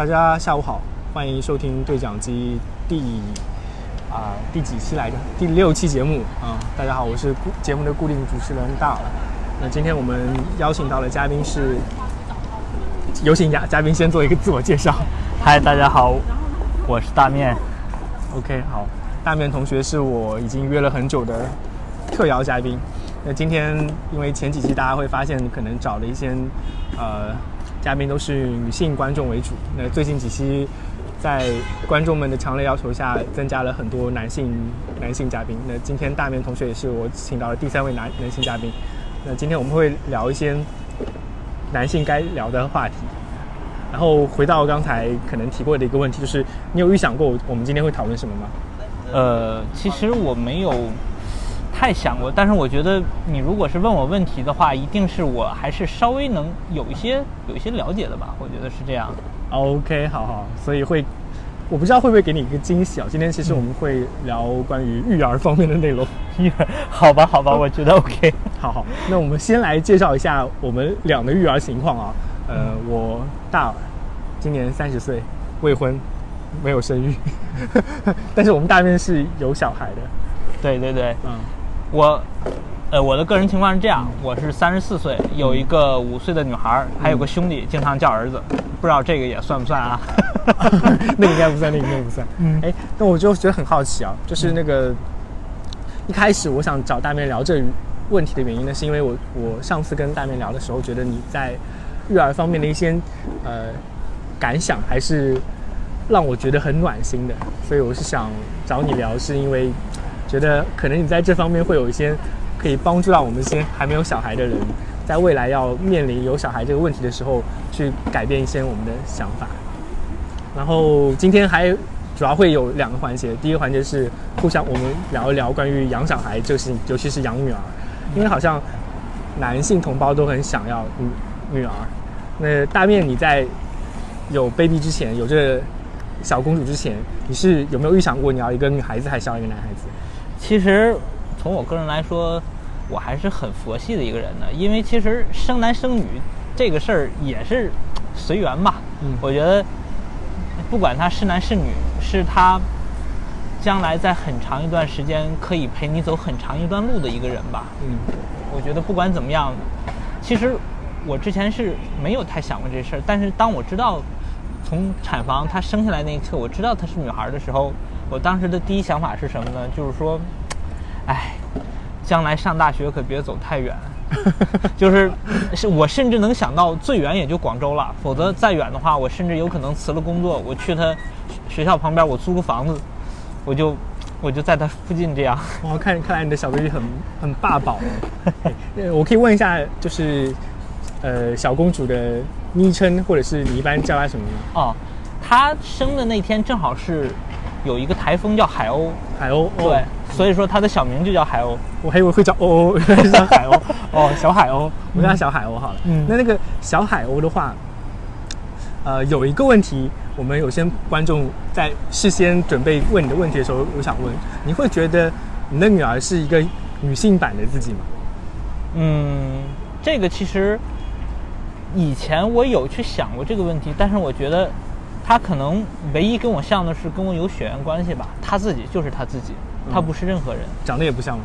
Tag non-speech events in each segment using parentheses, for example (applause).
大家下午好，欢迎收听对讲机第啊、第几期来着？第六期节目啊、大家好，我是固节目的固定主持人大耳。那今天我们邀请到的嘉宾是，有请嘉嘉宾先做一个自我介绍。嗨，大家好，我是大面。OK，好，大面同学是我已经约了很久的特邀嘉宾。那今天因为前几期大家会发现，可能找了一些呃嘉宾都是女性观众为主。那最近几期在观众们的强烈要求下，增加了很多男性男性嘉宾。那今天大面同学也是我请到的第三位男男性嘉宾。那今天我们会聊一些男性该聊的话题。然后回到刚才可能提过的一个问题，就是你有预想过我们今天会讨论什么吗？呃，其实我没有太想过，但是我觉得你如果是问我问题的话，一定是我还是稍微能有一些有一些了解的吧，我觉得是这样。OK，好好，所以会，我不知道会不会给你一个惊喜啊。今天其实我们会聊关于育儿方面的内容。(laughs) 好吧，好吧，我觉得 OK。好好，那我们先来介绍一下我们俩的育儿情况啊。呃，我大耳，今年三十岁，未婚，没有生育，(laughs) 但是我们大面是有小孩的。对对对，嗯，我，呃，我的个人情况是这样，我是三十四岁，有一个五岁的女孩，还有个兄弟，经常叫儿子，不知道这个也算不算啊？(laughs) 那个应该不算，那个应该不算。嗯哎，那我就觉得很好奇啊，就是那个、一开始我想找大面聊这问题的原因呢，是因为我我上次跟大面聊的时候，觉得你在育儿方面的一些呃感想还是让我觉得很暖心的，所以我是想找你聊，是因为觉得可能你在这方面会有一些可以帮助到我们一些还没有小孩的人，在未来要面临有小孩这个问题的时候，去改变一些我们的想法。然后今天还主要会有两个环节，第一个环节是互相我们聊一聊关于养小孩这个事情，尤其是养女儿，因为好像男性同胞都很想要女女儿。那大面你在有 baby 之前，有这小公主之前，你是有没有预想过你要一个女孩子还是要一个男孩子？其实从我个人来说，我还是很佛系的一个人呢，因为其实生男生女这个事儿也是随缘吧。嗯我觉得不管他是男是女，是他将来在很长一段时间可以陪你走很长一段路的一个人吧。嗯我觉得不管怎么样，其实我之前是没有太想过这事儿，但是当我知道从产房她生下来那一刻，我知道她是女孩的时候，我当时的第一想法是什么呢？就是说，哎，将来上大学可别走太远。(laughs) 就是，是我甚至能想到最远也就广州了，否则再远的话，我甚至有可能辞了工作，我去他学校旁边，我租个房子，我就我就在他附近这样。哇，看看来你的小 baby 很很霸宝 (laughs) 我可以问一下，就是呃小公主的昵称，或者是你一般叫她什么吗？哦，她生的那天正好是有一个台风叫海鸥，海鸥。哦对，所以说它的小名就叫海鸥。我还以为会叫欧欧，(laughs) 原来是叫海鸥。(laughs) 哦，小海鸥，(laughs) 我叫它小海鸥好了。嗯那那个小海鸥的话，呃，有一个问题，我们有些观众在事先准备问你的问题的时候，我想问，你会觉得你的女儿是一个女性版的自己吗？嗯，这个其实以前我有去想过这个问题，但是我觉得他可能唯一跟我像的是跟我有血缘关系吧，他自己就是他自己，他不是任何人。长得也不像吗？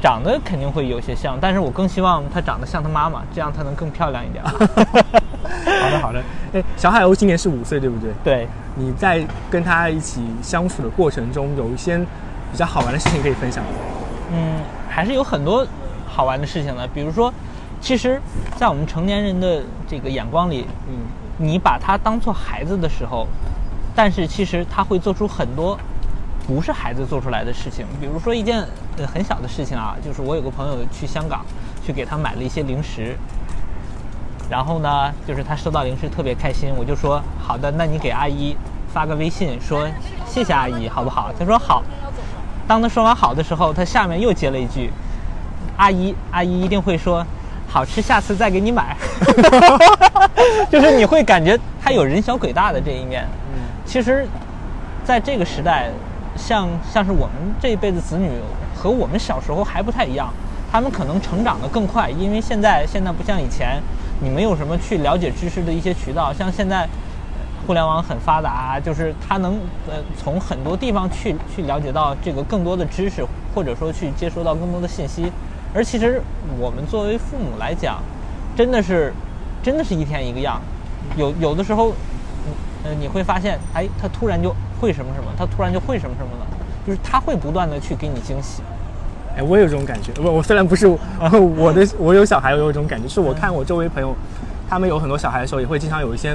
长得肯定会有些像，但是我更希望他长得像他妈妈，这样他能更漂亮一点。(laughs) (laughs) 好的，好的。哎，小海鸥今年是五岁，对不对？对，你在跟她一起相处的过程中，有一些比较好玩的事情可以分享吗？嗯，还是有很多好玩的事情的，比如说，其实，在我们成年人的这个眼光里，嗯你把他当做孩子的时候，但是其实他会做出很多不是孩子做出来的事情。比如说一件呃很小的事情啊，就是我有个朋友去香港，去给他买了一些零食，然后呢，就是他收到零食特别开心，我就说好的，那你给阿姨发个微信说谢谢阿姨好不好？他说好。当他说完好的时候，他下面又接了一句：“阿姨，阿姨一定会说好吃，下次再给你买。(laughs) ”就是你会感觉他有人小鬼大的这一面。嗯其实，在这个时代，像像是我们这一辈子子女和我们小时候还不太一样，他们可能成长的更快，因为现在现在不像以前，你没有什么去了解知识的一些渠道，像现在。互联网很发达，就是他能呃从很多地方去去了解到这个更多的知识，或者说去接收到更多的信息。而其实我们作为父母来讲，真的是真的是一天一个样。有有的时候，呃你会发现，哎，他突然就会什么什么，他突然就会什么什么了，就是他会不断的去给你惊喜。哎，我也有这种感觉。我我虽然不是我的，我有小孩，我有一种感觉，是我看我周围朋友，他们有很多小孩的时候，也会经常有一些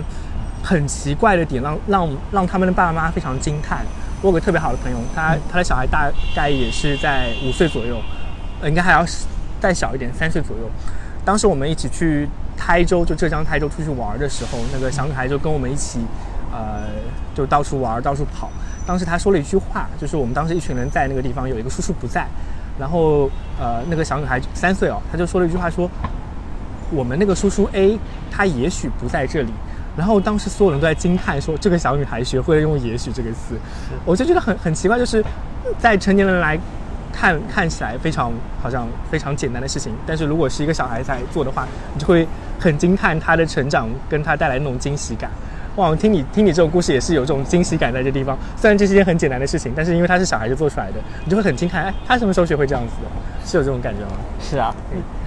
很奇怪的点，让让让他们的爸爸妈妈非常惊叹。我有个特别好的朋友，他他的小孩大概也是在五岁左右，呃，应该还要再小一点，三岁左右。当时我们一起去台州，就浙江台州出去玩的时候，那个小女孩就跟我们一起，呃，就到处玩，到处跑。当时她说了一句话，就是我们当时一群人在那个地方，有一个叔叔不在。然后，呃，那个小女孩三岁哦，她就说了一句话，说：“我们那个叔叔 A，他也许不在这里。”然后当时所有人都在惊叹，说这个小女孩学会了用“也许”这个词，我就觉得很很奇怪，就是在成年人来看看起来非常好像非常简单的事情，但是如果是一个小孩在做的话，你就会很惊叹他的成长跟他带来那种惊喜感。哇，听你听你这种故事也是有这种惊喜感在这地方。虽然这是件很简单的事情，但是因为他是小孩子做出来的，你就会很惊叹。哎，他什么时候学会这样子的？是有这种感觉吗？是啊，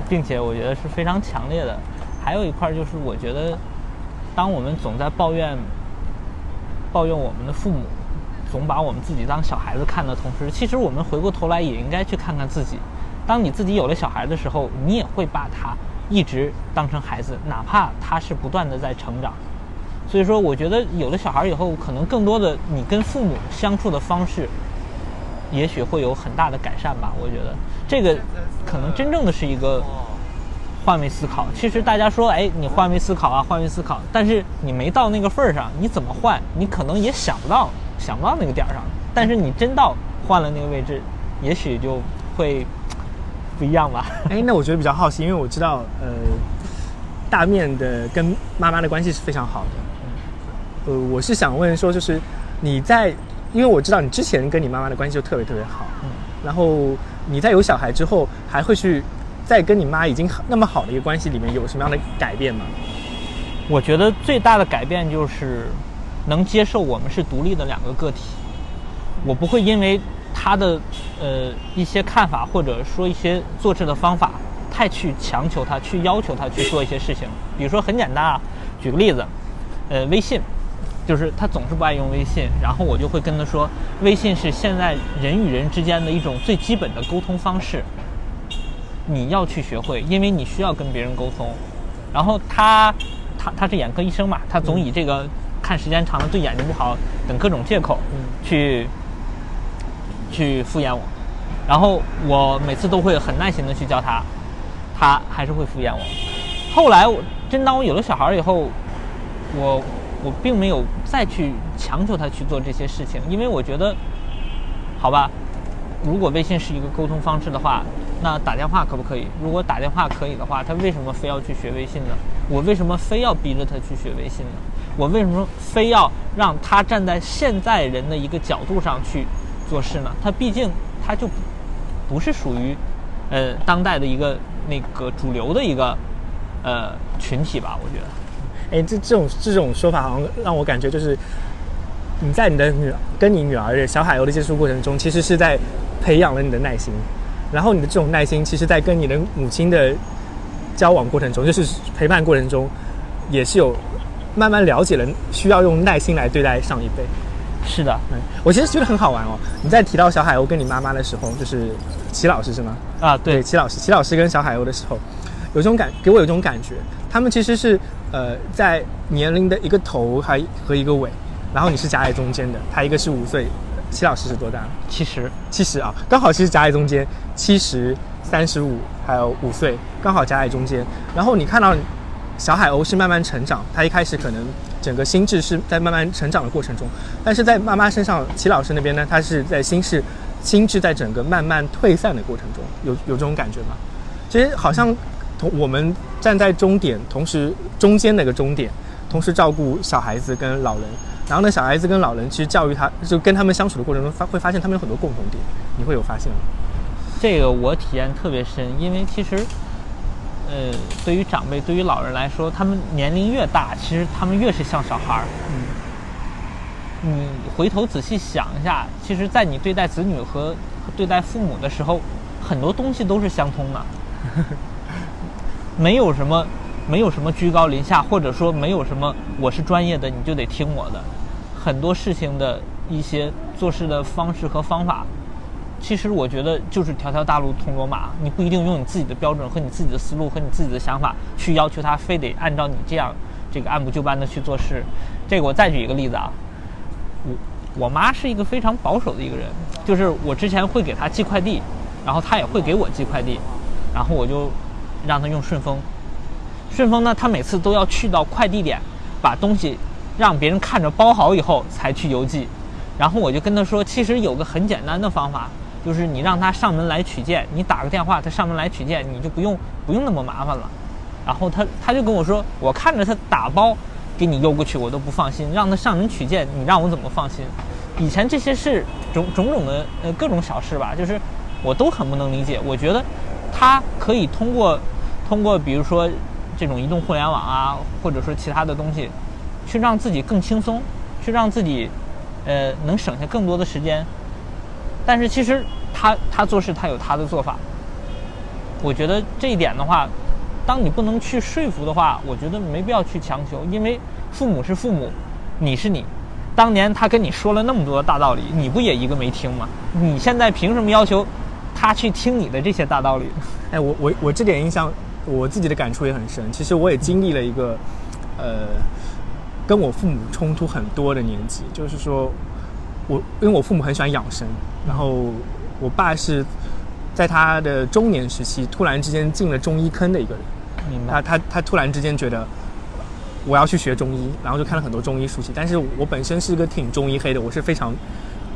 并且我觉得是非常强烈的。还有一块就是，我觉得，当我们总在抱怨抱怨我们的父母，总把我们自己当小孩子看的同时，其实我们回过头来也应该去看看自己。当你自己有了小孩的时候，你也会把他一直当成孩子，哪怕他是不断的在成长。所以说，我觉得有了小孩以后，可能更多的你跟父母相处的方式，也许会有很大的改善吧。我觉得这个可能真正的是一个换位思考。其实大家说，哎，你换位思考啊，换位思考，但是你没到那个份儿上，你怎么换？你可能也想不到，想不到那个点儿上。但是你真到换了那个位置，也许就会不一样吧。哎，那我觉得比较好奇，因为我知道，呃，大面的跟妈妈的关系是非常好的。呃，我是想问说，就是你在，因为我知道你之前跟你妈妈的关系就特别特别好，嗯，然后你在有小孩之后，还会去在跟你妈已经那么好的一个关系里面有什么样的改变吗？我觉得最大的改变就是能接受我们是独立的两个个体，我不会因为他的呃一些看法或者说一些做事的方法，太去强求他，去要求他去做一些事情。比如说很简单啊，举个例子，呃，微信。就是他总是不爱用微信，然后我就会跟他说，微信是现在人与人之间的一种最基本的沟通方式，你要去学会，因为你需要跟别人沟通。然后他，他他是眼科医生嘛，他总以这个看时间长了对眼睛不好等各种借口，去去敷衍我。然后我每次都会很耐心的去教他，他还是会敷衍我。后来我真当我有了小孩以后，我。我并没有再去强求他去做这些事情，因为我觉得，好吧，如果微信是一个沟通方式的话，那打电话可不可以？如果打电话可以的话，他为什么非要去学微信呢？我为什么非要逼着他去学微信呢？我为什么非要让他站在现在人的一个角度上去做事呢？他毕竟他就不是属于呃当代的一个那个主流的一个呃群体吧？我觉得。哎，这这种这种说法好像让我感觉就是，你在你的女跟你女儿小海鸥的接触过程中，其实是在培养了你的耐心，然后你的这种耐心，其实在跟你的母亲的交往过程中，就是陪伴过程中，也是有慢慢了解了需要用耐心来对待上一辈。是的，嗯，我其实觉得很好玩哦。你在提到小海鸥跟你妈妈的时候，就是齐老师是吗？啊，对，齐老师，齐老师跟小海鸥的时候，有种感给我有种感觉，他们其实是。呃，在年龄的一个头还和一个尾，然后你是夹在中间的。他一个是五岁，齐老师是多大？七十，七十啊，刚好其实夹在中间，七十三十五还有五岁，刚好夹在中间。然后你看到小海鸥是慢慢成长，他一开始可能整个心智是在慢慢成长的过程中，但是在妈妈身上，齐老师那边呢，他是在心智心智在整个慢慢退散的过程中，有有这种感觉吗？其实好像。同我们站在终点，同时中间那个终点，同时照顾小孩子跟老人，然后呢，小孩子跟老人其实教育他，就跟他们相处的过程中发会发现他们有很多共同点，你会有发现吗？这个我体验特别深，因为其实，呃，对于长辈，对于老人来说，他们年龄越大，其实他们越是像小孩儿。嗯。你回头仔细想一下，其实，在你对待子女和对待父母的时候，很多东西都是相通的，(laughs) 没有什么，没有什么居高临下，或者说没有什么我是专业的你就得听我的，很多事情的一些做事的方式和方法，其实我觉得就是条条大路通罗马，你不一定用你自己的标准和你自己的思路和你自己的想法去要求他非得按照你这样这个按部就班的去做事。这个我再举一个例子啊，我我妈是一个非常保守的一个人，就是我之前会给她寄快递，然后她也会给我寄快递，然后我就让她用顺丰。顺丰呢，他每次都要去到快递点，把东西让别人看着包好以后才去邮寄。然后我就跟他说，其实有个很简单的方法，就是你让他上门来取件，你打个电话，他上门来取件，你就不用不用那么麻烦了。然后他他就跟我说，我看着他打包。给你邮过去，我都不放心。让他上门取件，你让我怎么放心？以前这些是种种种的呃各种小事吧，就是我都很不能理解。我觉得他可以通过通过比如说这种移动互联网啊，或者说其他的东西，去让自己更轻松，去让自己呃能省下更多的时间。但是其实他他做事他有他的做法。我觉得这一点的话。当你不能去说服的话，我觉得没必要去强求，因为父母是父母，你是你。当年他跟你说了那么多大道理，你不也一个没听吗？你现在凭什么要求他去听你的这些大道理？哎，我我我这点印象，我自己的感触也很深。其实我也经历了一个，呃，跟我父母冲突很多的年纪。就是说，我因为我父母很喜欢养生，然后我爸是在他的中年时期突然之间进了中医坑的一个人。他他他突然之间觉得我要去学中医，然后就看了很多中医书籍。但是我本身是一个挺中医黑的，我是非常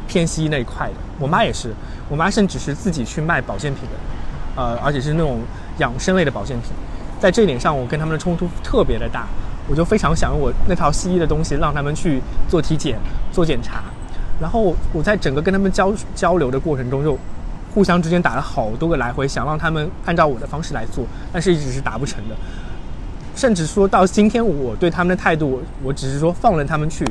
偏西医那一块的。我妈也是，我妈甚至是自己去卖保健品的，呃，而且是那种养生类的保健品。在这一点上，我跟他们的冲突特别的大。我就非常想用我那套西医的东西让他们去做体检、做检查。然后我在整个跟他们交交流的过程中，就互相之间打了好多个来回，想让他们按照我的方式来做，但是一直是达不成的。甚至说到今天，我对他们的态度，我我只是说放任他们去，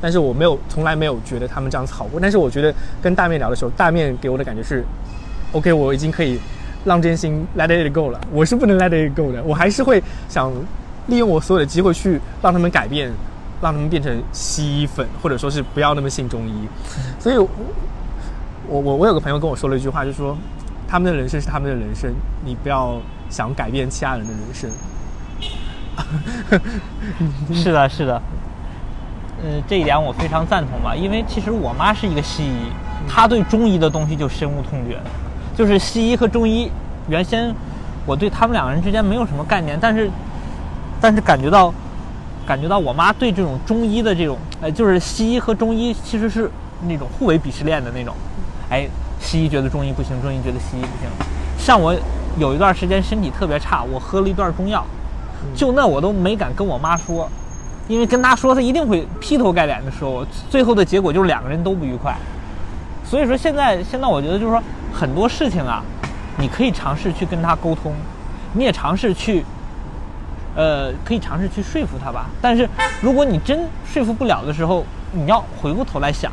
但是我没有从来没有觉得他们这样子好过。但是我觉得跟大面聊的时候，大面给我的感觉是，OK，我已经可以让这件事情 let it go 了。我是不能 let it go 的，我还是会想利用我所有的机会去让他们改变，让他们变成西医粉，或者说是不要那么信中医。(laughs) 所以，我我我有个朋友跟我说了一句话，就是说他们的人生是他们的人生，你不要想改变其他人的人生。(laughs) 是的，是的，呃，这一点我非常赞同吧。因为其实我妈是一个西医，她对中医的东西就深恶痛绝。就是西医和中医，原先我对他们两个人之间没有什么概念，但是，但是感觉到，感觉到我妈对这种中医的这种，呃，就是西医和中医其实是那种互为鄙视链的那种。哎，西医觉得中医不行，中医觉得西医不行。像我有一段时间身体特别差，我喝了一段中药。就那我都没敢跟我妈说，因为跟她说，她一定会劈头盖脸的说我。最后的结果就是两个人都不愉快。所以说现在现在我觉得就是说很多事情啊，你可以尝试去跟他沟通，你也尝试去，呃，可以尝试去说服他吧。但是如果你真说服不了的时候，你要回过头来想，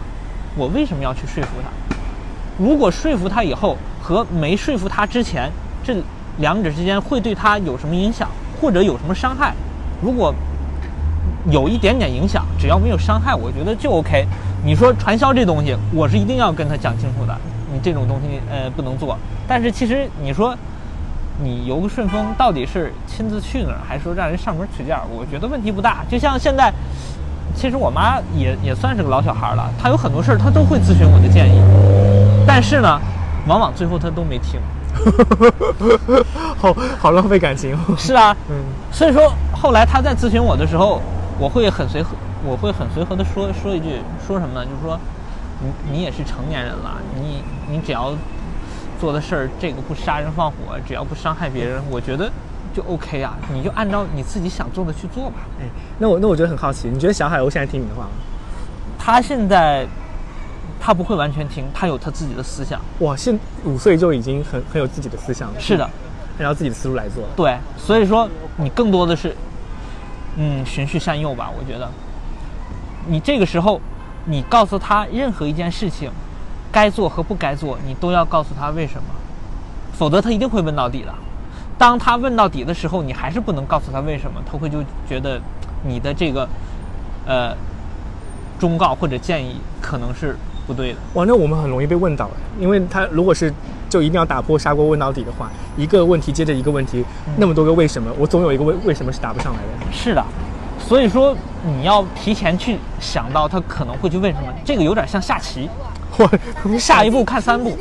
我为什么要去说服他？如果说服他以后和没说服他之前，这两者之间会对他有什么影响？或者有什么伤害？如果有一点点影响，只要没有伤害，我觉得就 OK。你说传销这东西，我是一定要跟他讲清楚的。你这种东西，呃，不能做。但是其实你说你邮个顺丰，到底是亲自去那儿，还是说让人上门取件？我觉得问题不大。就像现在，其实我妈也也算是个老小孩了，她有很多事儿她都会咨询我的建议，但是呢，往往最后她都没听。(laughs) 好好浪费感情。是啊，嗯，所以说后来他在咨询我的时候，我会很随和，我会很随和的说说一句，说什么呢？就是说，你你也是成年人了，你你只要做的事儿，这个不杀人放火，只要不伤害别人，我觉得就 OK 啊，你就按照你自己想做的去做吧。哎，那我那我觉得很好奇，你觉得小海鸥现在听你的话吗？他现在。他不会完全听，他有他自己的思想。哇，现五岁就已经很很有自己的思想了。是的，按照自己的思路来做。对，所以说你更多的是，嗯，循序善诱吧。我觉得，你这个时候你告诉他任何一件事情，该做和不该做，你都要告诉他为什么，否则他一定会问到底的。当他问到底的时候，你还是不能告诉他为什么，他会就觉得你的这个呃忠告或者建议可能是不对的。哇，那我们很容易被问到哎，因为他如果是就一定要打破砂锅问到底的话，一个问题接着一个问题，那么多个为什么，我总有一个为为什么是答不上来的。是的，所以说你要提前去想到他可能会去问什么，这个有点像下棋，我下一步看三步，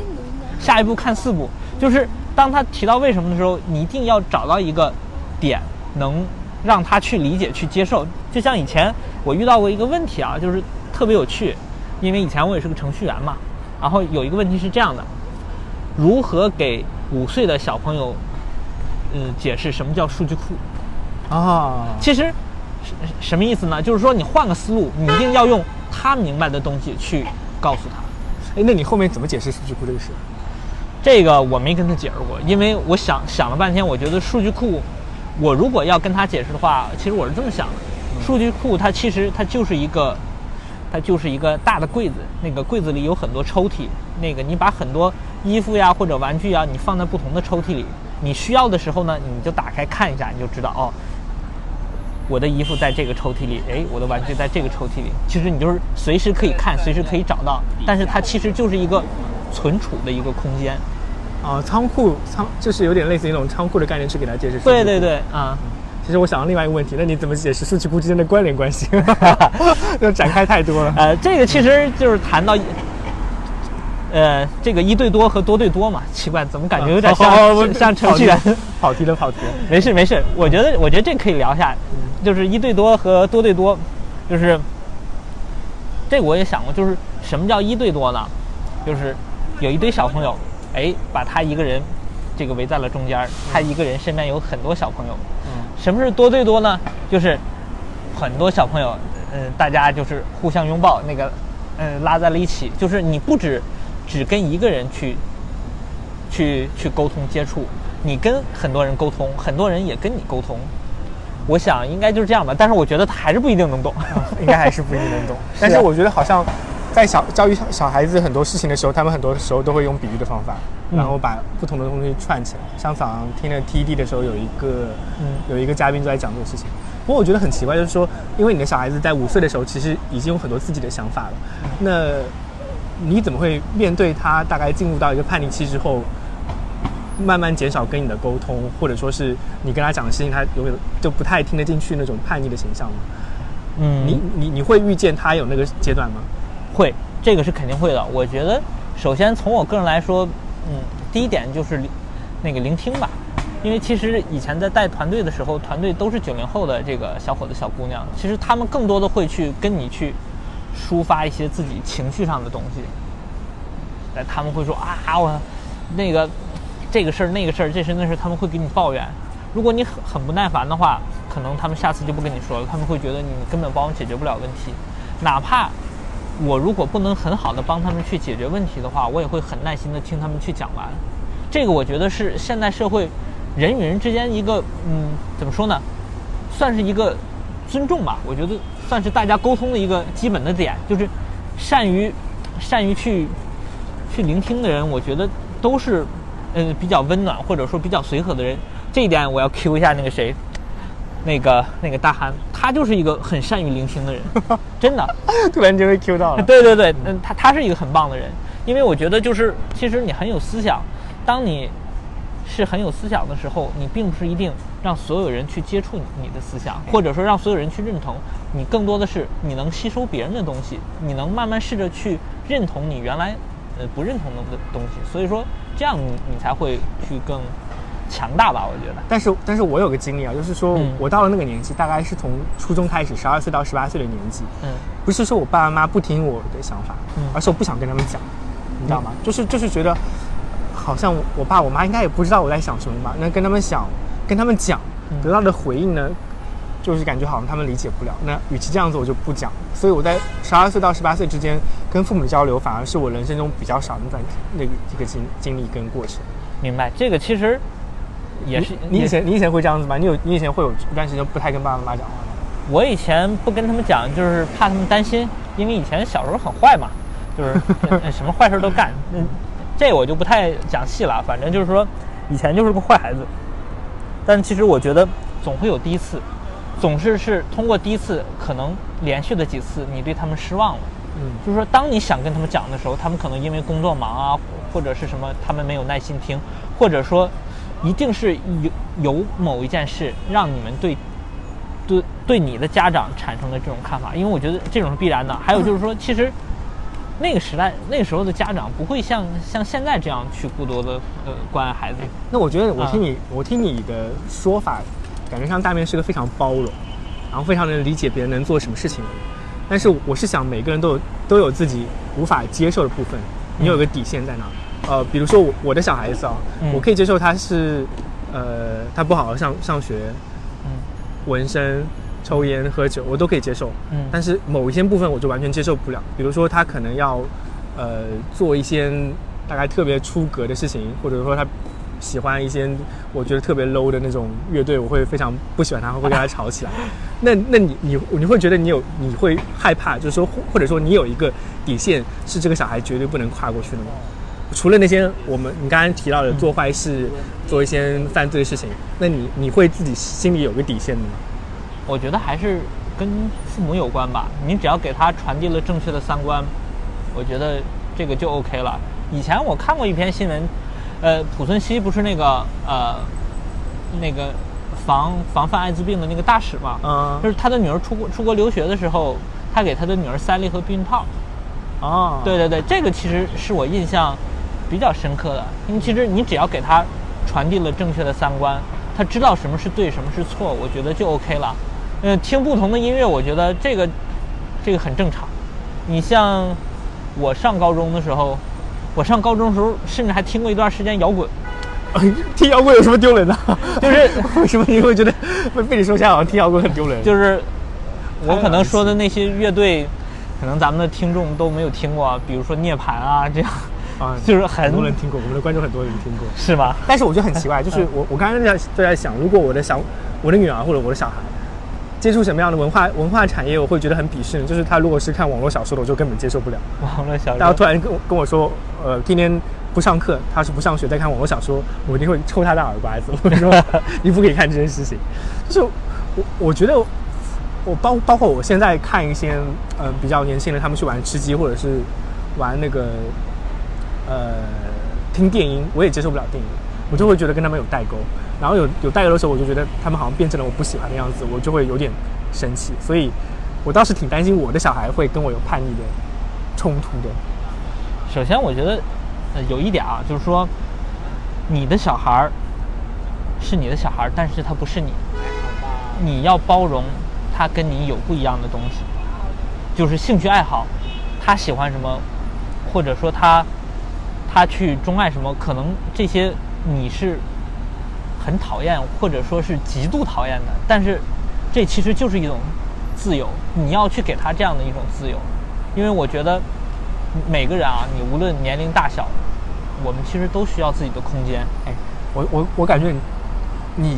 下一步看四步，就是当他提到为什么的时候，你一定要找到一个点，能让他去理解、去接受。就像以前我遇到过一个问题啊，就是特别有趣，因为以前我也是个程序员嘛，然后有一个问题是这样的：如何给五岁的小朋友，嗯，解释什么叫数据库？啊，其实什什么意思呢？就是说你换个思路，你一定要用他明白的东西去告诉他。哎，那你后面怎么解释数据库这个事？这个我没跟他解释过，因为我想想了半天，我觉得数据库，我如果要跟他解释的话，其实我是这么想的：数据库它其实它就是一个，它就是一个大的柜子，那个柜子里有很多抽屉，那个你把很多衣服呀或者玩具呀，你放在不同的抽屉里，你需要的时候呢，你就打开看一下，你就知道哦。我的衣服在这个抽屉里，哎，我的玩具在这个抽屉里。其实你就是随时可以看，随时可以找到，但是它其实就是一个存储的一个空间。啊，仓库仓就是有点类似于那种仓库的概念去给它解释。对对。对，啊、其实我想到另外一个问题，那你怎么解释数据库之间的关联关系？(laughs) (laughs) 要展开太多了。呃，这个其实就是谈到，呃，这个一对多和多对多嘛。奇怪，怎么感觉有点像、像程序员？(laughs) 跑题了，跑题了。没事没事，我觉得我觉得这可以聊一下，就是一对多和多对多，就是这个我也想过，就是什么叫一对多呢？就是有一堆小朋友，哎，把他一个人这个围在了中间，他一个人身边有很多小朋友。嗯，什么是多对多呢？就是很多小朋友，嗯、大家就是互相拥抱，那个，嗯、拉在了一起，就是你不只只跟一个人去去去沟通接触，你跟很多人沟通，很多人也跟你沟通。我想应该就是这样吧，但是我觉得他还是不一定能懂。(laughs) 应该还是不一定能懂。(laughs) 但是我觉得好像在小教育小小孩子很多事情的时候，他们很多时候都会用比喻的方法，嗯然后把不同的东西串起来。像早上听了 TED 的时候，有一个嗯有一个嘉宾就在讲这个事情。不过我觉得很奇怪，就是说，因为你的小孩子在五岁的时候，其实已经有很多自己的想法了，那你怎么会面对他大概进入到一个叛逆期之后，慢慢减少跟你的沟通，或者说是你跟他讲的事情，他永远就不太听得进去那种叛逆的形象吗？嗯，你你你会遇见他有那个阶段吗？会，这个是肯定会的。我觉得，首先从我个人来说，嗯，第一点就是那个聆听吧，因为其实以前在带团队的时候，团队都是九零后的这个小伙子、小姑娘，其实他们更多的会去跟你去抒发一些自己情绪上的东西。哎，他们会说啊，我那个这个事儿、那个事儿、这是那事儿，他们会给你抱怨。如果你很很不耐烦的话，可能他们下次就不跟你说了，他们会觉得你根本帮我解决不了问题。哪怕我如果不能很好的帮他们去解决问题的话，我也会很耐心的听他们去讲完。这个我觉得是现代社会人与人之间一个嗯，怎么说呢，算是一个尊重吧。我觉得算是大家沟通的一个基本的点，就是善于善于去去聆听的人，我觉得都是嗯比较温暖或者说比较随和的人。这一点我要 Q 一下那个谁，那个那个大憨，他就是一个很善于聆听的人，(laughs) 真的。突然间被 Q 到了。对对对，嗯，他他是一个很棒的人，因为我觉得就是其实你很有思想，当你是很有思想的时候，你并不是一定让所有人去接触你的思想，或者说让所有人去认同，你更多的是你能吸收别人的东西，你能慢慢试着去认同你原来呃不认同的东西，所以说这样你你才会去更强大吧，我觉得。但是，但是我有个经历啊，就是说嗯我到了那个年纪，大概是从初中开始，十二岁到十八岁的年纪，嗯不是说我爸爸妈妈不听我的想法，嗯而是我不想跟他们讲，你知道吗？就是就是觉得好像我爸我妈应该也不知道我在想什么吧？那跟他们想，跟他们讲，嗯得到的回应呢，就是感觉好像他们理解不了。那与其这样子，我就不讲。所以我在十二岁到十八岁之间跟父母交流，反而是我人生中比较少的那段那个这个经经历跟过程。明白，这个其实也是你也以前你以前会这样子吗？你有你以前会有一段时间不太跟爸爸妈妈讲话吗？我以前不跟他们讲，就是怕他们担心，因为以前小时候很坏嘛，就是 (laughs) 呃什么坏事都干。嗯，这我就不太讲细了，反正就是说以前就是个坏孩子。但其实我觉得总会有第一次，总是是通过第一次，可能连续的几次你对他们失望了。嗯就是说，当你想跟他们讲的时候，他们可能因为工作忙啊，或者是什么，他们没有耐心听，或者说，一定是有有某一件事让你们对对对你的家长产生了这种看法，因为我觉得这种是必然的。还有就是说，其实那个时代那个时候的家长不会像像现在这样去过多的呃关爱孩子。那我觉得我啊听你，我听你的说法，感觉上大面是个非常包容，然后非常能理解别人能做什么事情的人。但是我是想每个人都有都有自己无法接受的部分，你有个底线在哪？呃，比如说我我的小孩子啊，嗯我可以接受他是，呃，他不好好上上学，嗯纹身、抽烟、喝酒，我都可以接受。嗯但是某一些部分我就完全接受不了，比如说他可能要，呃，做一些大概特别出格的事情，或者说他喜欢一些我觉得特别 low 的那种乐队，我会非常不喜欢他，会跟他吵起来。(laughs) 那那你你你会觉得你有你会害怕，就是说或或者说你有一个底线是这个小孩绝对不能跨过去的吗？除了那些我们你刚刚提到的做坏事、做一些犯罪的事情，那你你会自己心里有个底线的吗？我觉得还是跟父母有关吧。你只要给他传递了正确的三观，我觉得这个就 OK 了。以前我看过一篇新闻，呃，濮存昕不是那个呃那个防防范艾滋病的那个大使嘛？嗯就是他的女儿出国出国留学的时候，他给他的女儿塞了一盒避孕套。哦，对对对，这个其实是我印象比较深刻的，因为其实你只要给他传递了正确的三观，他知道什么是对，什么是错，我觉得就 OK 了。嗯，听不同的音乐，我觉得这个这个很正常。你像我上高中的时候，我上高中的时候，甚至还听过一段时间摇滚，听摇滚有什么丢人的？就是 (laughs) 为什么你会觉得被被你说起来好像听摇滚很丢人？就是我可能说的那些乐队，可能咱们的听众都没有听过，比如说涅槃啊这样，啊，(laughs) 就是很很多人听过，我们的观众很多人听过。是吗？但是我觉得很奇怪，就是我我刚刚在就在想，如果我的小我的女儿或者我的小孩接触什么样的文化文化产业，我会觉得很鄙视呢。就是他如果是看网络小说的，我就根本接受不了。网络小说然后突，然跟我跟我说，呃，今天不上课，他是不上学，在看网络小说，我一定会抽他的耳刮子。我说 (laughs) 你不可以看这件事情。就是我我觉得我包包括我现在看一些呃比较年轻人，他们去玩吃鸡或者是玩那个呃听电音，我也接受不了电音，我就会觉得跟他们有代沟。然后有有代沟的时候，我就觉得他们好像变成了我不喜欢的样子，我就会有点生气。所以我倒是挺担心我的小孩会跟我有叛逆的冲突的。首先我觉得，呃，有一点啊，就是说，你的小孩是你的小孩，但是他不是你，你要包容他跟你有不一样的东西，就是兴趣爱好，他喜欢什么，或者说他他去钟爱什么，可能这些你是很讨厌，或者说是极度讨厌的，但是这其实就是一种自由，你要去给他这样的一种自由，因为我觉得每个人啊，你无论年龄大小，我们其实都需要自己的空间。哎，我我我感觉你你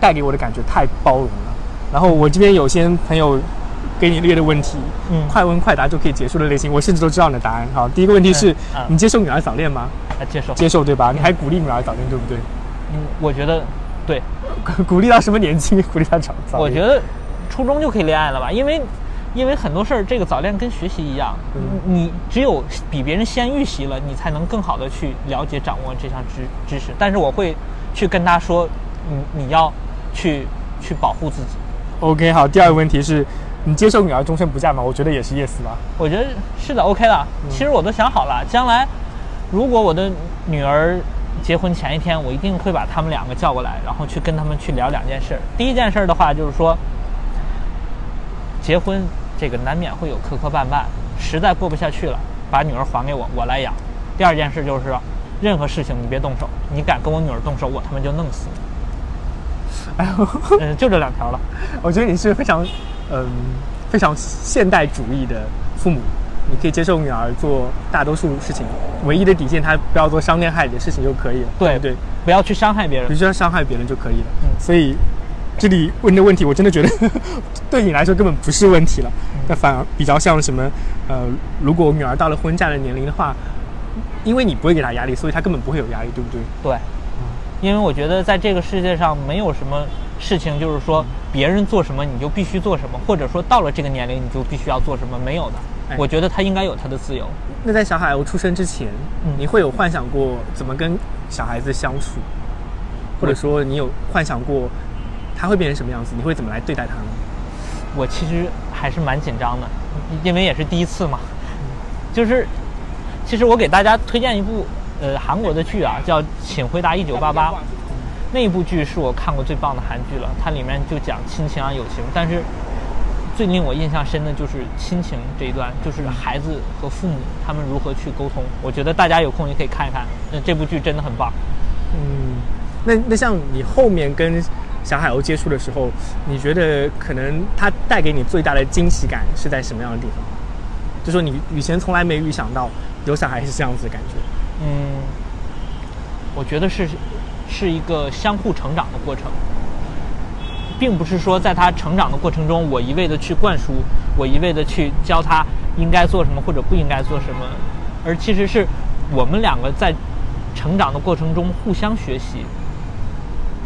带给我的感觉太包容了。然后我这边有些朋友给你列的问题，嗯快问快答就可以结束的类型，我甚至都知道你的答案。好，第一个问题是，嗯嗯你接受女儿早恋吗？来接受，接受对吧？你还鼓励女儿早恋对不对？嗯，我觉得对，(laughs) 鼓励到什么年纪？鼓励她早早恋？我觉得初中就可以恋爱了吧，因为因为很多事儿，这个早恋跟学习一样，嗯你只有比别人先预习了，你才能更好的去了解掌握这项知知识。但是我会去跟他说，你你要去去保护自己。OK，好。第二个问题是，你接受女儿终身不嫁吗？我觉得也是 yes 吧。我觉得是的，OK 的。其实我都想好了，将来如果我的女儿结婚前一天，我一定会把他们两个叫过来，然后去跟他们去聊两件事。第一件事的话，就是说，结婚这个难免会有磕磕绊绊，实在过不下去了，把女儿还给我，我来养。第二件事就是，任何事情你别动手，你敢跟我女儿动手，我他妈就弄死你。哎 (laughs) 呦，(laughs) 嗯，(laughs) 就这两条了。我觉得你是非常，嗯，非常现代主义的父母。你可以接受女儿做大多数事情，唯一的底线她不要做伤天害理的事情就可以了。对不对，不要去伤害别人。不需要伤害别人就可以了。嗯所以这里问的问题，我真的觉得 (laughs) 对你来说根本不是问题了，那反而比较像什么？呃，如果女儿到了婚嫁的年龄的话，因为你不会给她压力，所以她根本不会有压力，对不对？对，因为我觉得在这个世界上没有什么事情，就是说别人做什么你就必须做什么，或者说到了这个年龄你就必须要做什么，没有的。哎我觉得他应该有他的自由。那在小海鸥出生之前，嗯你会有幻想过怎么跟小孩子相处，或者说你有幻想过他会变成什么样子？你会怎么来对待他呢？我其实还是蛮紧张的，因为也是第一次嘛。就是，其实我给大家推荐一部呃韩国的剧啊，叫《请回答一九八八》。那一部剧是我看过最棒的韩剧了，它里面就讲亲情啊、友情，但是最令我印象深的就是亲情这一段，就是孩子和父母他们如何去沟通。我觉得大家有空也可以看一看，那这部剧真的很棒。嗯，那那像你后面跟小海鸥接触的时候，你觉得可能它带给你最大的惊喜感是在什么样的地方？就说你以前从来没预想到有小孩是这样子的感觉。嗯，我觉得是是一个相互成长的过程，并不是说在他成长的过程中，我一味的去灌输，我一味的去教他应该做什么或者不应该做什么，而其实是我们两个在成长的过程中互相学习，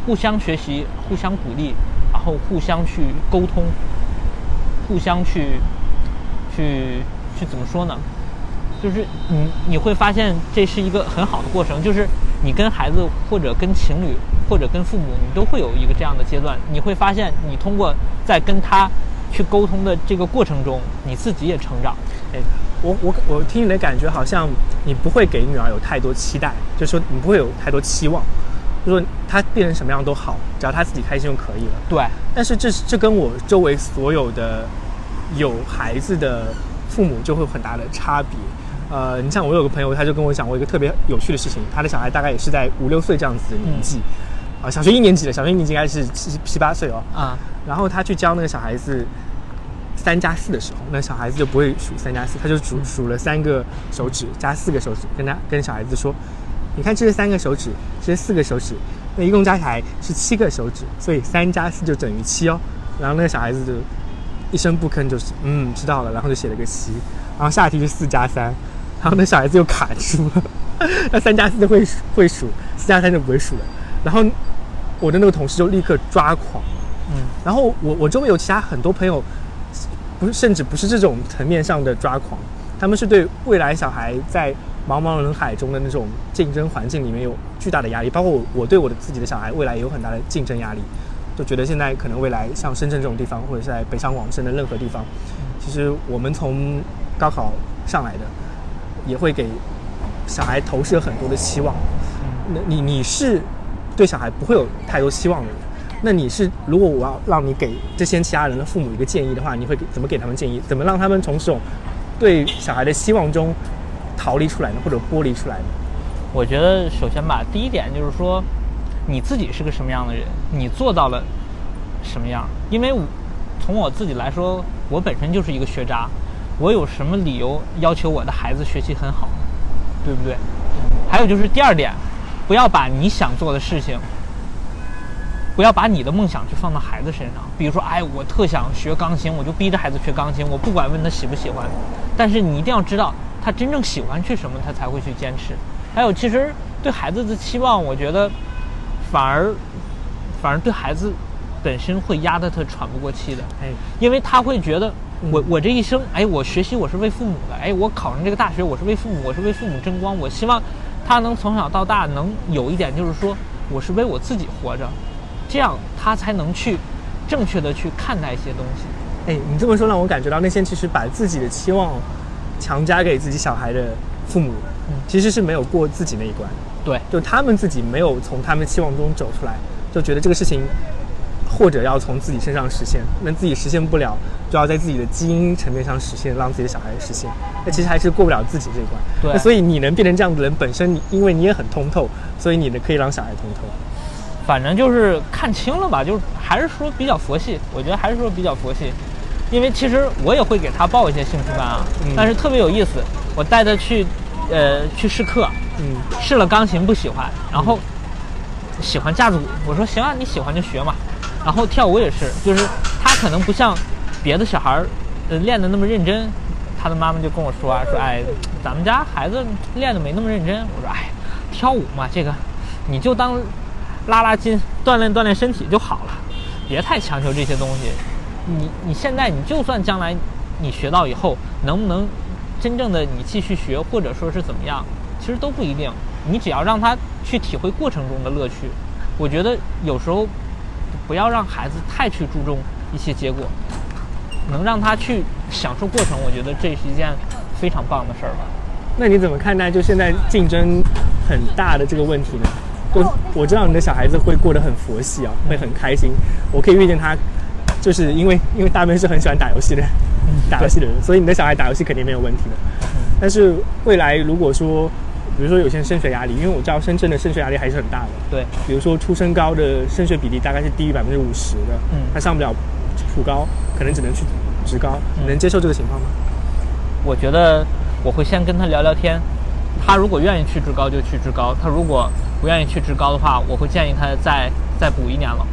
互相学习，互相鼓励，然后互相去沟通，互相去去去怎么说呢？就是你你会发现这是一个很好的过程，就是你跟孩子或者跟情侣或者跟父母，你都会有一个这样的阶段。你会发现，你通过在跟他去沟通的这个过程中，你自己也成长。哎，我我我听你的感觉好像你不会给女儿有太多期待，就是说你不会有太多期望，就说她变成什么样都好，只要她自己开心就可以了。对，但是这是这跟我周围所有的有孩子的父母就会有很大的差别。呃，你像我有个朋友，他就跟我讲过一个特别有趣的事情，他的小孩大概也是在五六岁这样子的年纪，啊、小学一年级的，小学一年级应该是七七八岁哦。啊，然后他去教那个小孩子三加四的时候，那小孩子就不会数三加四，他就数数了三个手指加四个手指，跟他跟小孩子说，你看这是三个手指，这是四个手指，那一共加起来是七个手指，所以三加四就等于七哦。然后那个小孩子就一声不吭，就是嗯知道了，然后就写了个七，然后下题是四加三，然后那小孩子又卡住了，(laughs) 那三加四就会数会数，四加三就不会数了，然后我的那个同事就立刻抓狂。嗯。然后我我周围有其他很多朋友，不是甚至不是这种层面上的抓狂，他们是对未来小孩在茫茫人海中的那种竞争环境里面有巨大的压力，包括我我对我的自己的小孩未来也有很大的竞争压力，就觉得现在可能未来像深圳这种地方，或者是在北上广深的任何地方，其实我们从高考上来的，也会给小孩投射很多的期望。那你你是对小孩不会有太多期望的人，那你是如果我要让你给这些其他人的父母一个建议的话，你会给怎么给他们建议？怎么让他们从这种对小孩的希望中逃离出来呢，或者剥离出来呢？我觉得首先吧，第一点就是说，你自己是个什么样的人，你做到了什么样。因为我从我自己来说，我本身就是一个学渣，我有什么理由要求我的孩子学习很好呢？对不对？还有就是第二点，不要把你想做的事情，不要把你的梦想去放到孩子身上。比如说，哎，我特想学钢琴，我就逼着孩子学钢琴，我不管问他喜不喜欢，但是你一定要知道他真正喜欢去什么，他才会去坚持。还有，其实对孩子的期望，我觉得反而反而对孩子本身会压得他喘不过气的。哎，因为他会觉得我嗯我这一生，哎，我学习我是为父母的，哎，我考上这个大学我是为父母，我是为父母争光。我希望他能从小到大能有一点，就是说我是为我自己活着，这样他才能去正确的去看待一些东西。哎，你这么说让我感觉到那些其实把自己的期望强加给自己小孩的父母，嗯其实是没有过自己那一关。对，就他们自己没有从他们期望中走出来，就觉得这个事情或者要从自己身上实现，那自己实现不了，就要在自己的基因层面上实现，让自己的小孩实现。那其实还是过不了自己这一关。对那所以你能变成这样的人，本身你因为你也很通透，所以你呢可以让小孩通透。反正就是看清了吧，就是还是说比较佛系，我觉得还是说比较佛系，因为其实我也会给他报一些兴趣班啊，嗯但是特别有意思，我带他去，呃，去试课，嗯试了钢琴不喜欢，然后喜欢架子鼓，我说行啊，你喜欢就学嘛，然后跳舞也是，就是他可能不像别的小孩儿，呃，练的那么认真。他的妈妈就跟我说啊，说哎，咱们家孩子练的没那么认真。我说哎，跳舞嘛，这个你就当拉拉筋、锻炼锻炼身体就好了，别太强求这些东西。你你现在你就算将来你学到以后，能不能真正的你继续学，或者说是怎么样，其实都不一定。你只要让他去体会过程中的乐趣，我觉得有时候不要让孩子太去注重一些结果，能让他去享受过程，我觉得这是一件非常棒的事儿吧。那你怎么看待就现在竞争很大的这个问题呢？就我知道你的小孩子会过得很佛系啊，会很开心。我可以预见他，就是因为因为大妹是很喜欢打游戏的，打游戏的人，所以你的小孩打游戏肯定没有问题的。但是未来如果说，比如说有些升学压力，因为我知道深圳的升学压力还是很大的。对，比如说初升高的升学比例大概是低于百分之五十的，嗯他上不了普高，可能只能去职高，你能接受这个情况吗？我觉得我会先跟他聊聊天，他如果愿意去职高就去职高，他如果不愿意去职高的话，我会建议他再再补一年了。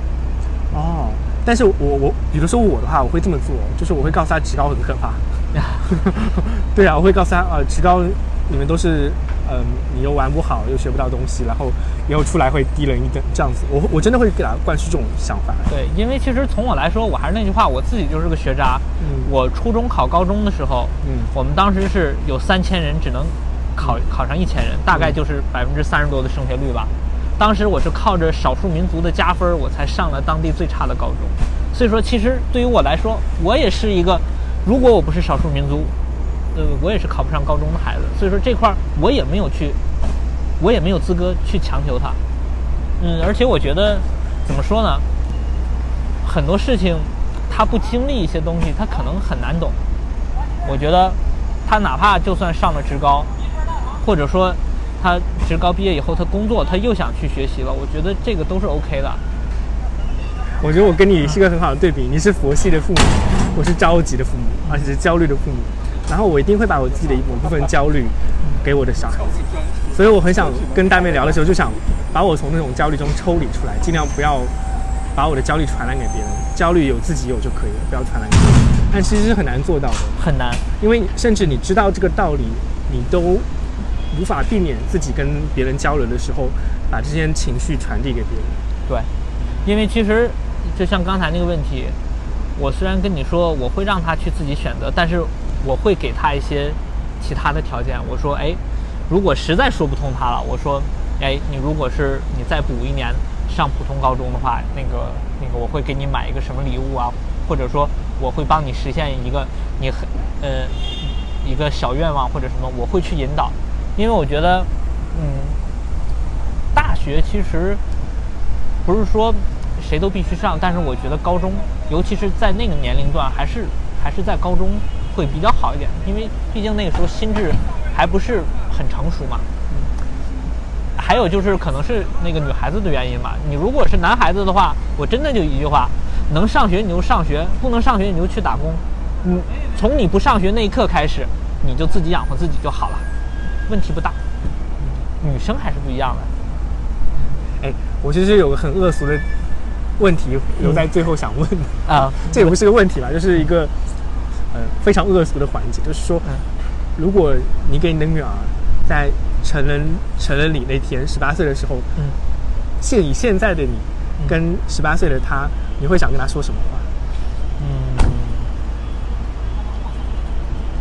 哦，但是我我比如说我的话，我会这么做，就是我会告诉他职高很可怕。(laughs) 对啊，我会告诉他啊，职高你们都是嗯，你又玩不好，又学不到东西，然后以后出来会低人一等这样子。我我真的会给他灌输这种想法。对，因为其实从我来说，我还是那句话，我自己就是个学渣。嗯我初中考高中的时候，嗯我们当时是有三千人，只能考考上一千人，大概就是百分之三十多的升学率吧。当时我是靠着少数民族的加分，我才上了当地最差的高中。所以说，其实对于我来说，我也是一个，如果我不是少数民族，呃，我也是考不上高中的孩子。所以说这块儿我也没有去，我也没有资格去强求他。嗯，而且我觉得，怎么说呢？很多事情，他不经历一些东西，他可能很难懂。我觉得，他哪怕就算上了职高，或者说他职高毕业以后他工作，他又想去学习了，我觉得这个都是 OK 的。我觉得我跟你是个很好的对比，你是佛系的父母，我是着急的父母，而且是焦虑的父母。然后我一定会把我自己的一某部分焦虑给我的小孩子，所以我很想跟大妹聊的时候，就想把我从那种焦虑中抽离出来，尽量不要把我的焦虑传染给别人。焦虑有自己有就可以了，不要传染给别人。但其实是很难做到的，很难，因为甚至你知道这个道理，你都无法避免自己跟别人交流的时候，把这些情绪传递给别人。对，因为其实就像刚才那个问题，我虽然跟你说我会让他去自己选择，但是我会给他一些其他的条件。我说，哎，如果实在说不通他了，我说，哎，你如果是你再补一年上普通高中的话，那个那个我会给你买一个什么礼物啊，或者说我会帮你实现一个你很呃一个小愿望或者什么，我会去引导，因为我觉得，嗯，大学其实不是说谁都必须上，但是我觉得高中，尤其是在那个年龄段，还是还是在高中会比较好一点，因为毕竟那个时候心智还不是很成熟嘛。还有就是可能是那个女孩子的原因吧。你如果是男孩子的话，我真的就一句话：能上学你就上学，不能上学你就去打工。嗯，从你不上学那一刻开始，你就自己养活自己就好了，问题不大。女生还是不一样的。哎，我其实有个很恶俗的问题留在最后想问的，啊，这也不是个问题吧，就是一个呃非常恶俗的环节，就是说，嗯如果你给你的女儿在成人成人礼那天十八岁的时候，嗯，现以现在的你跟十八岁的她，你会想跟她说什么话？嗯，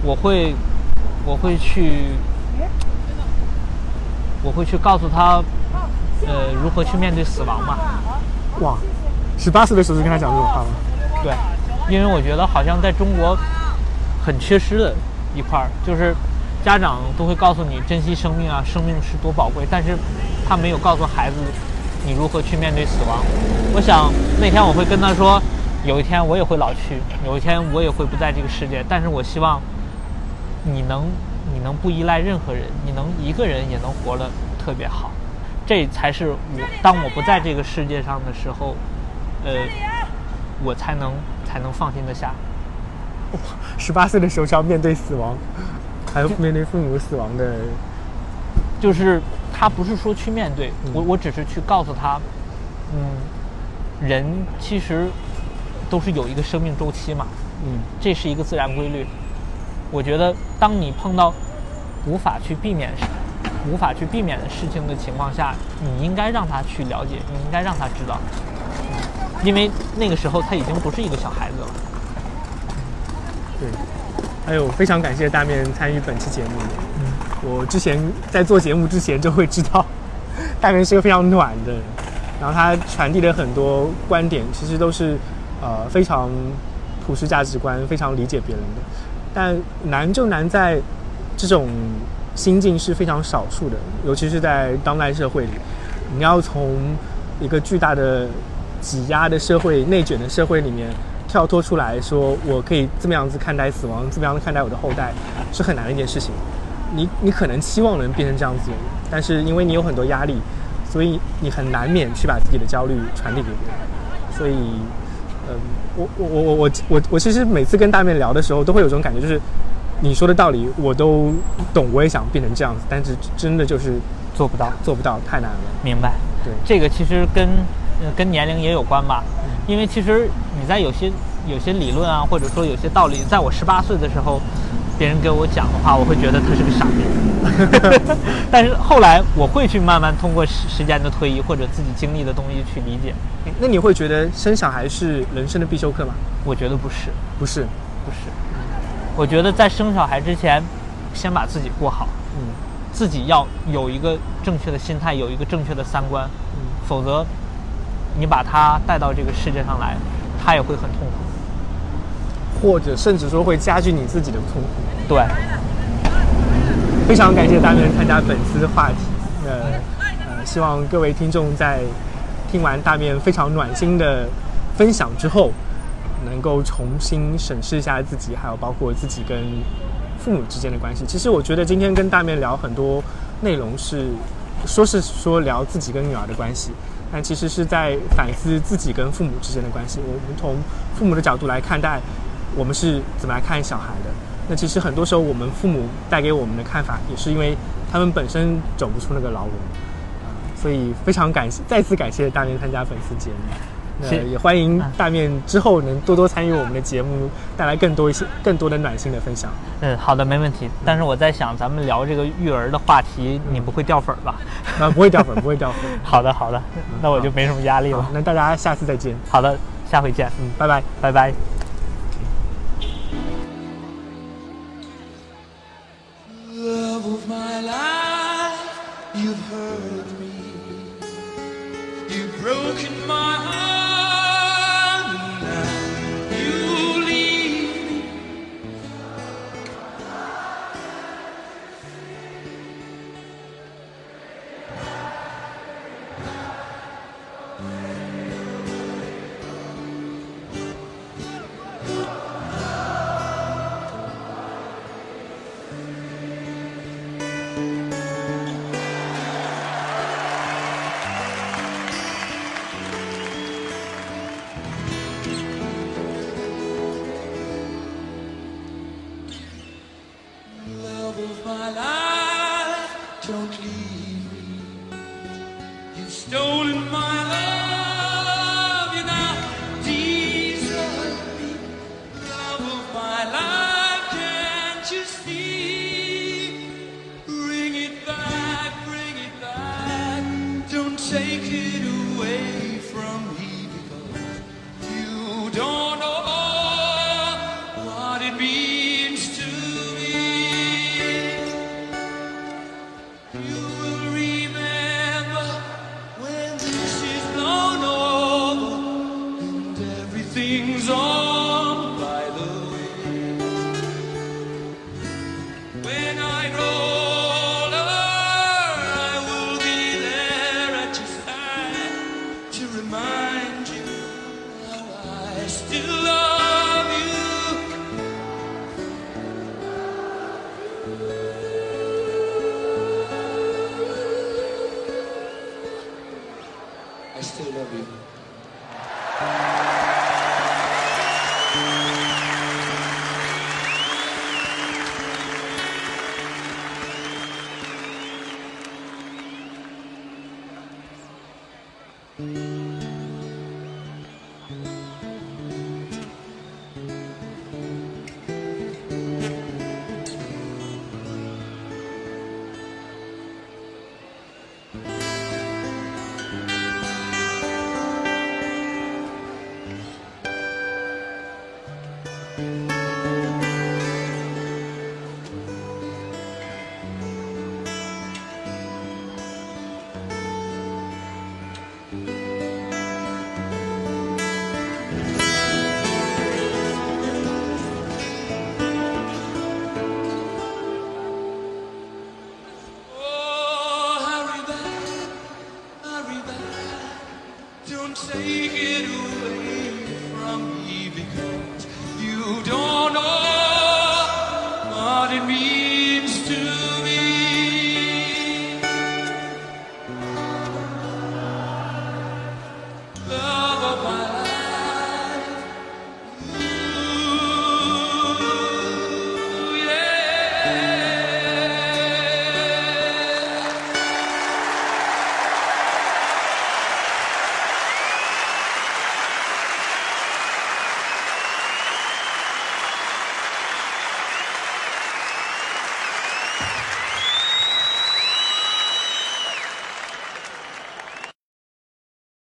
我会，我会去，我会去告诉她，呃，如何去面对死亡嘛。哇，十八岁的时候就跟她讲这种话吗？对，因为我觉得好像在中国很缺失的一块儿，就是家长都会告诉你珍惜生命啊，生命是多宝贵，但是他没有告诉孩子你如何去面对死亡。我想那天我会跟他说，有一天我也会老去，有一天我也会不在这个世界，但是我希望你能你能不依赖任何人，你能一个人也能活得特别好，这才是我当我不在这个世界上的时候，呃，我才能才能放心的下。(laughs) 十八岁的时候就要面对死亡，还有面对父母死亡的，就是他不是说去面对嗯我，我只是去告诉他，嗯，人其实都是有一个生命周期嘛，嗯这是一个自然规律。我觉得，当你碰到无法去避免、无法去避免的事情的情况下，你应该让他去了解，你应该让他知道，因为那个时候他已经不是一个小孩子了。对。还有非常感谢大面参与本期节目。嗯，我之前在做节目之前就会知道，(laughs) 大面是个非常暖的人，然后他传递的很多观点其实都是呃非常普世价值观，非常理解别人的。但难就难在这种心境是非常少数的，尤其是在当代社会里，你要从一个巨大的挤压的社会、内卷的社会里面跳脱出来说，我可以这么样子看待死亡，这么样子看待我的后代，是很难的一件事情。你你可能期望能变成这样子，但是因为你有很多压力，所以你很难免去把自己的焦虑传递给别人。所以，嗯，我我我我我我我其实每次跟大面聊的时候，都会有种感觉，就是你说的道理我都懂，我也想变成这样子，但是真的就是做不到，做不到，太难了。明白。对，这个其实跟呃跟年龄也有关吧，因为其实你在有些有些理论啊，或者说有些道理，在我十八岁的时候，别人给我讲的话，我会觉得他是个傻逼。(laughs) 但是后来我会去慢慢通过时时间的推移或者自己经历的东西去理解。那你会觉得生小孩是人生的必修课吗？我觉得不是，不是，不是。我觉得在生小孩之前，先把自己过好，嗯自己要有一个正确的心态，有一个正确的三观，嗯，否则你把他带到这个世界上来，他也会很痛苦。或者甚至说会加剧你自己的痛苦。对，非常感谢大面参加本次话题。呃呃，希望各位听众在听完大面非常暖心的分享之后，能够重新审视一下自己，还有包括自己跟父母之间的关系。其实我觉得今天跟大面聊很多内容是，说是说聊自己跟女儿的关系，但其实是在反思自己跟父母之间的关系。我们从父母的角度来看待，我们是怎么来看小孩的。那其实很多时候，我们父母带给我们的看法，也是因为他们本身走不出那个牢笼，啊、所以非常感谢，再次感谢大年参加粉丝节目。那也欢迎大面之后能多多参与我们的节目，带来更多一些更多的暖心的分享。嗯，好的，没问题。但是我在想，咱们聊这个育儿的话题，你不会掉粉儿吧？啊，不会掉粉，不会掉粉。(laughs) 好的，好的，那我就没什么压力了。，那大家下次再见。好的，下回见，嗯，拜拜。拜拜。shake it away.